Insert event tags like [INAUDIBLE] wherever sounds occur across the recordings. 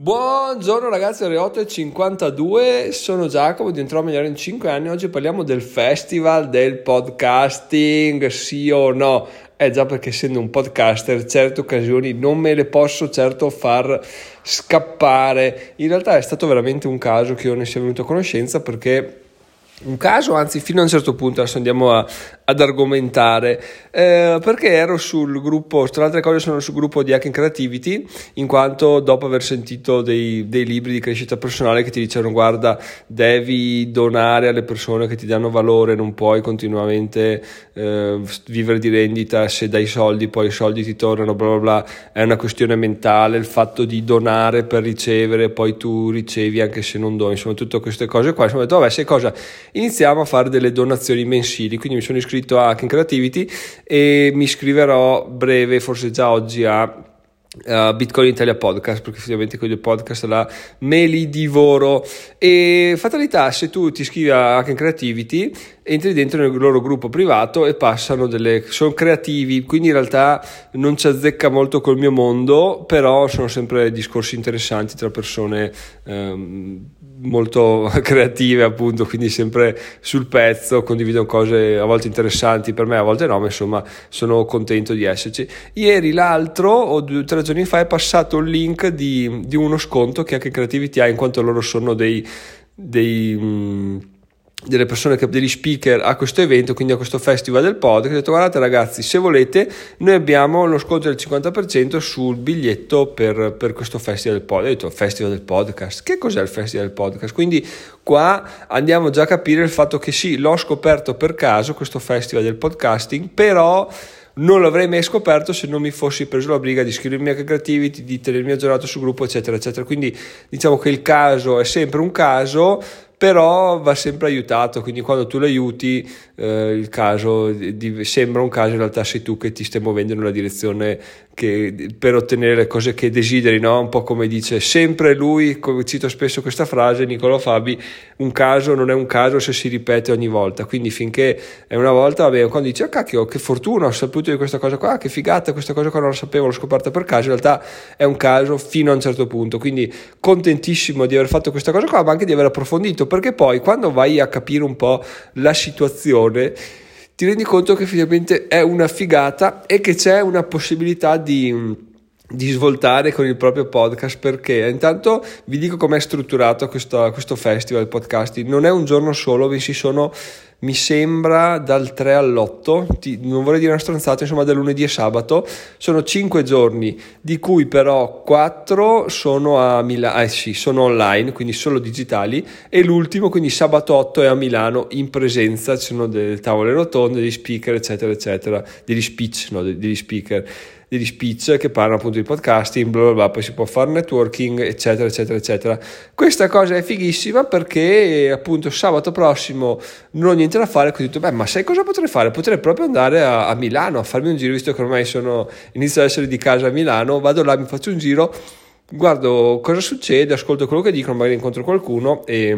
Buongiorno ragazzi, ore 8.52, sono Giacomo, diventerò migliore in 5 anni. Oggi parliamo del festival del podcasting, sì o no? Eh già perché essendo un podcaster certe occasioni non me le posso certo far scappare. In realtà è stato veramente un caso che io ne sia venuto a conoscenza perché un caso, anzi fino a un certo punto adesso andiamo a, ad argomentare, eh, perché ero sul gruppo, tra le altre cose sono sul gruppo di Hacking Creativity, in quanto dopo aver sentito dei, dei, libri di crescita personale che ti dicevano guarda devi donare alle persone che ti danno valore, non puoi continuamente eh, vivere di rendita, se dai soldi poi i soldi ti tornano, bla bla bla, è una questione mentale, il fatto di donare per ricevere, poi tu ricevi anche se non doni, insomma tutte queste cose qua, insomma ho detto vabbè sai cosa, iniziamo a fare delle donazioni mensili, quindi mi sono iscritto a Hacking Creativity e mi iscriverò breve, forse già oggi a Uh, Bitcoin Italia Podcast perché effettivamente con il podcast là me li divoro. E fatalità se tu ti iscrivi a Hack Creativity entri dentro nel loro gruppo privato e passano delle sono creativi quindi in realtà non ci azzecca molto col mio mondo però sono sempre discorsi interessanti tra persone um, molto [LAUGHS] creative appunto quindi sempre sul pezzo condividono cose a volte interessanti per me a volte no ma insomma sono contento di esserci. Ieri l'altro o due tre giorni fa è passato il link di, di uno sconto che anche Creativity ha in quanto loro sono dei, dei mm, delle persone, che, degli speaker a questo evento, quindi a questo festival del podcast, ho detto guardate ragazzi, se volete noi abbiamo lo sconto del 50% sul biglietto per, per questo festival del podcast. Ho detto festival del podcast, che cos'è il festival del podcast? Quindi qua andiamo già a capire il fatto che sì, l'ho scoperto per caso questo festival del podcasting, però non l'avrei mai scoperto se non mi fossi preso la briga di iscrivermi a Creativity, di tenermi aggiornato sul gruppo, eccetera, eccetera. Quindi diciamo che il caso è sempre un caso, però va sempre aiutato, quindi quando tu lo eh, il caso di, sembra un caso, in realtà sei tu che ti stai muovendo nella direzione che, per ottenere le cose che desideri, no? un po' come dice sempre lui, cito spesso questa frase, Niccolò Fabi, un caso non è un caso se si ripete ogni volta, quindi finché è una volta, va bene, quando dici, oh cacchio, che fortuna, ho saputo di questa cosa qua, che figata, questa cosa qua non la sapevo, l'ho scoperta per caso, in realtà è un caso fino a un certo punto, quindi contentissimo di aver fatto questa cosa qua, ma anche di aver approfondito, perché poi quando vai a capire un po' la situazione, ti rendi conto che effettivamente è una figata e che c'è una possibilità di di svoltare con il proprio podcast perché intanto vi dico com'è strutturato questo, questo festival podcasting. Non è un giorno solo bensì sono mi sembra dal 3 all'8, ti, non vorrei dire una stronzata, insomma da lunedì e sabato, sono 5 giorni, di cui però 4 sono a Milano, eh sì, sono online, quindi solo digitali, e l'ultimo, quindi sabato 8 è a Milano in presenza, ci sono delle tavole rotonde, degli speaker, eccetera, eccetera, degli speech, no, degli speaker degli speech che parlano appunto di podcasting, bla bla bla, poi si può fare networking, eccetera, eccetera, eccetera. Questa cosa è fighissima perché appunto sabato prossimo non ho niente da fare, quindi ho detto, beh, ma sai cosa potrei fare? Potrei proprio andare a, a Milano a farmi un giro, visto che ormai sono, inizio ad essere di casa a Milano, vado là, mi faccio un giro, guardo cosa succede, ascolto quello che dicono, magari incontro qualcuno e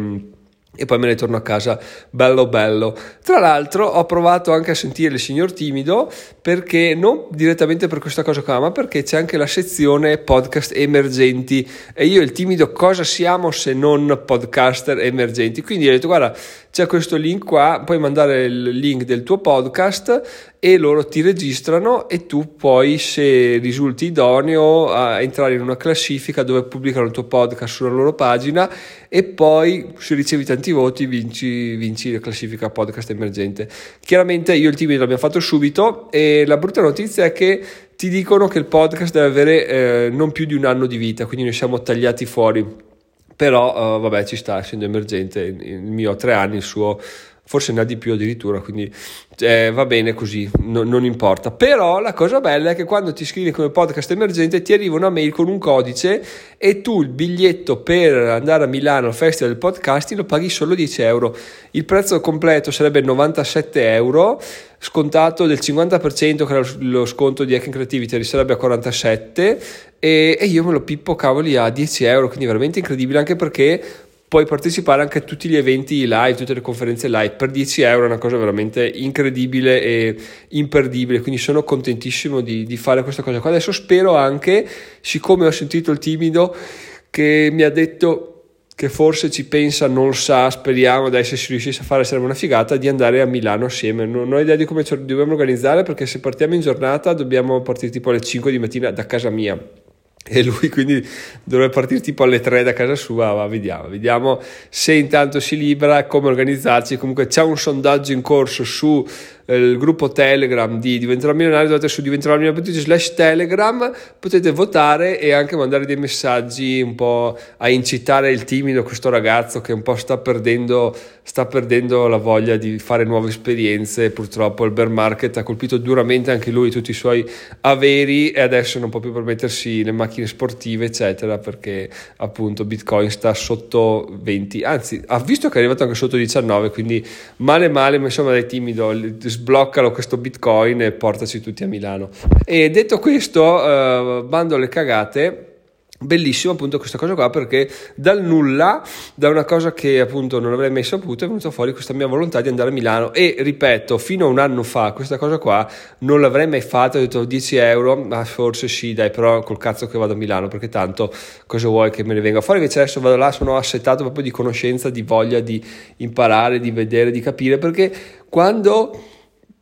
e poi me ne torno a casa bello bello. Tra l'altro ho provato anche a sentire il signor Timido perché non direttamente per questa cosa qua, ma perché c'è anche la sezione podcast emergenti e io il Timido cosa siamo se non podcaster emergenti? Quindi ho detto guarda, c'è questo link qua, puoi mandare il link del tuo podcast e loro ti registrano e tu poi se risulti idoneo a entrare in una classifica dove pubblicano il tuo podcast sulla loro pagina e poi se ricevi tanti voti vinci, vinci la classifica podcast emergente. Chiaramente io il team l'abbiamo fatto subito e la brutta notizia è che ti dicono che il podcast deve avere eh, non più di un anno di vita, quindi noi siamo tagliati fuori. Però uh, vabbè ci sta essendo emergente, il mio ha tre anni, il suo forse ne ha di più addirittura, quindi eh, va bene così, no, non importa. Però la cosa bella è che quando ti iscrivi come podcast emergente ti arriva una mail con un codice e tu il biglietto per andare a Milano al Festival del Podcasting lo paghi solo 10 euro. Il prezzo completo sarebbe 97 euro, scontato del 50% che era lo sconto di Hacking Creativity sarebbe a 47 e, e io me lo pippo cavoli a 10 euro, quindi veramente incredibile anche perché puoi partecipare anche a tutti gli eventi live, tutte le conferenze live per 10 euro, è una cosa veramente incredibile e imperdibile, quindi sono contentissimo di, di fare questa cosa qua. Adesso spero anche, siccome ho sentito il timido, che mi ha detto che forse ci pensa, non sa, speriamo, dai se riuscisse a fare sarebbe una figata, di andare a Milano assieme. Non ho idea di come ci dobbiamo organizzare perché se partiamo in giornata dobbiamo partire tipo alle 5 di mattina da casa mia e lui quindi dovrebbe partire tipo alle 3 da casa sua, ma vediamo, vediamo se intanto si libera, come organizzarci, comunque c'è un sondaggio in corso su il gruppo Telegram di Diventerò Milionario, andate su diventeròmilionario.it slash Telegram, potete votare e anche mandare dei messaggi un po' a incitare il timido, questo ragazzo che un po' sta perdendo, sta perdendo la voglia di fare nuove esperienze, purtroppo il bear market ha colpito duramente anche lui, tutti i suoi averi e adesso non può più permettersi le macchine sportive eccetera perché appunto Bitcoin sta sotto 20, anzi ha visto che è arrivato anche sotto 19, quindi male male, ma insomma dai timido, sbloccalo questo bitcoin e portaci tutti a Milano. E detto questo, eh, bando alle cagate. Bellissimo appunto questa cosa qua perché dal nulla, da una cosa che appunto non avrei mai saputo, è venuta fuori questa mia volontà di andare a Milano e ripeto, fino a un anno fa questa cosa qua non l'avrei mai fatta, ho detto 10 euro, ma forse sì dai, però col cazzo che vado a Milano perché tanto cosa vuoi che me ne venga fuori, invece adesso vado là, sono assetato proprio di conoscenza, di voglia di imparare, di vedere, di capire perché quando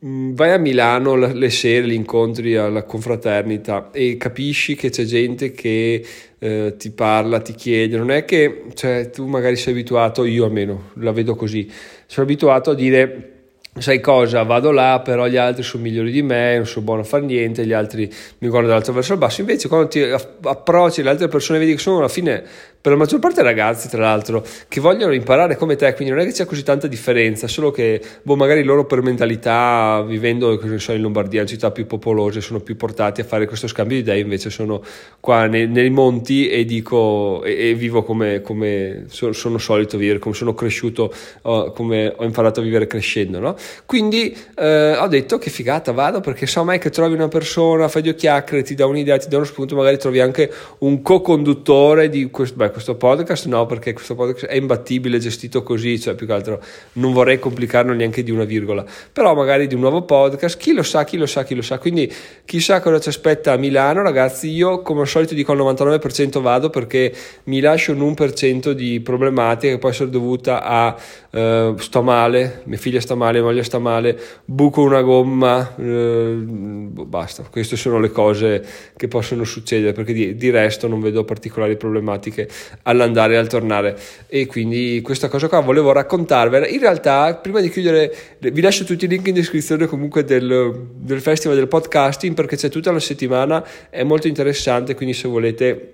vai a Milano le sere, li incontri alla confraternita e capisci che c'è gente che eh, ti parla, ti chiede, non è che cioè, tu magari sei abituato, io almeno la vedo così, sono abituato a dire sai cosa, vado là, però gli altri sono migliori di me, non sono buono a fare niente, gli altri mi guardano dall'alto verso il basso, invece quando ti approcci le altre persone vedi che sono alla fine per la maggior parte ragazzi tra l'altro che vogliono imparare come te quindi non è che c'è così tanta differenza solo che boh, magari loro per mentalità vivendo so, in Lombardia in città più popolose sono più portati a fare questo scambio di idee invece sono qua nei, nei monti e dico e, e vivo come, come so, sono solito vivere come sono cresciuto oh, come ho imparato a vivere crescendo no? quindi eh, ho detto che figata vado perché so mai che trovi una persona fai due chiacchiere ti dà un'idea ti dà uno spunto magari trovi anche un co-conduttore di questo beh, questo podcast? No, perché questo podcast è imbattibile, gestito così, cioè più che altro non vorrei complicarlo neanche di una virgola, però magari di un nuovo podcast, chi lo sa, chi lo sa, chi lo sa, quindi chissà cosa ci aspetta a Milano, ragazzi, io come al solito dico al 99% vado perché mi lascio un 1% di problematiche che può essere dovuta a uh, sto male, mia figlia sta male, mia moglie sta male, buco una gomma, uh, basta, queste sono le cose che possono succedere perché di, di resto non vedo particolari problematiche all'andare e al tornare. E quindi questa cosa qua volevo raccontarvela. In realtà prima di chiudere vi lascio tutti i link in descrizione comunque del, del festival del podcasting perché c'è tutta la settimana è molto interessante quindi se volete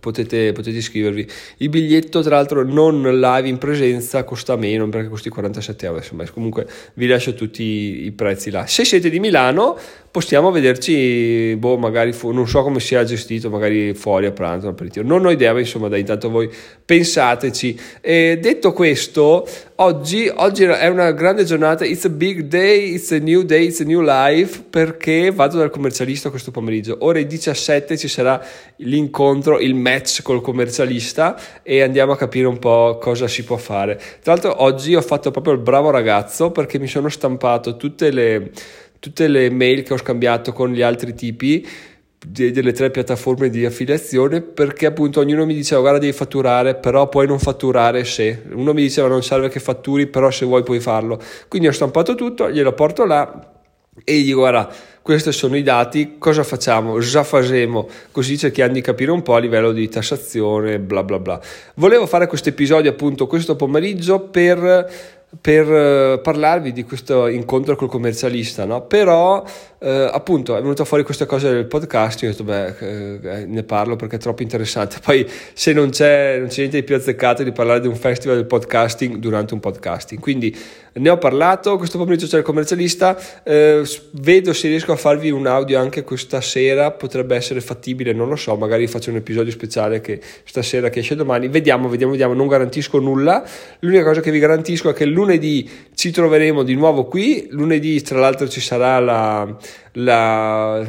Potete, potete, iscrivervi. Il biglietto, tra l'altro, non live in presenza costa meno perché costi 47 euro. Insomma, comunque vi lascio tutti i prezzi là. Se siete di Milano, possiamo vederci, boh, magari fu- non so come sia gestito, magari fuori a pranzo, aperitivo. Non ho idea, ma insomma, dai, intanto voi pensateci. E detto questo, oggi, oggi è una grande giornata, it's a big day, it's a new day, it's a new life, perché vado dal commercialista questo pomeriggio. Ore 17 ci sarà l'incontro, il match col commercialista e andiamo a capire un po' cosa si può fare. Tra l'altro oggi ho fatto proprio il bravo ragazzo perché mi sono stampato tutte le tutte le mail che ho scambiato con gli altri tipi delle tre piattaforme di affiliazione perché appunto ognuno mi diceva guarda devi fatturare però puoi non fatturare se uno mi diceva non serve che fatturi però se vuoi puoi farlo. Quindi ho stampato tutto glielo porto là e gli dico guarda questi sono i dati cosa facciamo? Già facciamo così cerchiamo di capire un po' a livello di tassazione bla bla bla. Volevo fare questo episodio appunto questo pomeriggio per per eh, parlarvi di questo incontro col commercialista, no? però eh, appunto è venuta fuori questa cosa del podcast, io ho detto beh eh, ne parlo perché è troppo interessante, [LAUGHS] poi se non c'è, non c'è niente di più azzeccato di parlare di un festival del podcasting durante un podcasting, quindi ne ho parlato, questo pomeriggio c'è il commercialista, eh, vedo se riesco a farvi un audio anche questa sera, potrebbe essere fattibile, non lo so, magari faccio un episodio speciale che stasera che esce domani, vediamo, vediamo, vediamo, non garantisco nulla, l'unica cosa che vi garantisco è che lunedì ci troveremo di nuovo qui, lunedì tra l'altro ci sarà la, la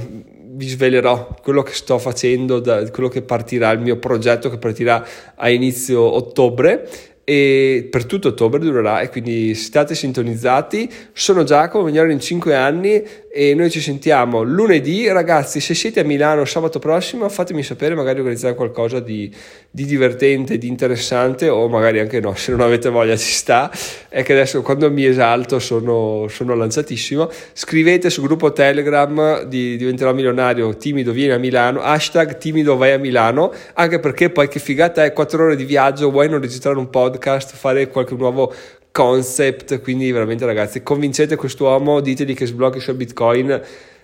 vi svelerò quello che sto facendo, da, quello che partirà, il mio progetto che partirà a inizio ottobre e per tutto ottobre durerà e quindi state sintonizzati. Sono Giacomo, migliore in 5 anni e noi ci sentiamo lunedì. Ragazzi, se siete a Milano sabato prossimo fatemi sapere, magari organizzare qualcosa di, di divertente, di interessante o magari anche no, se non avete voglia ci sta. È che adesso quando mi esalto sono, sono lanciatissimo. Scrivete sul gruppo Telegram di Diventerò Milionario, timido vieni a Milano, hashtag timido vai a Milano, anche perché poi che figata è 4 ore di viaggio, vuoi non registrare un podcast, fare qualche nuovo concept, quindi veramente ragazzi convincete quest'uomo, ditegli che sblocchi il suo bitcoin,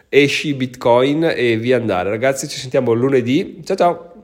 esci bitcoin e via andare. Ragazzi ci sentiamo lunedì, ciao ciao!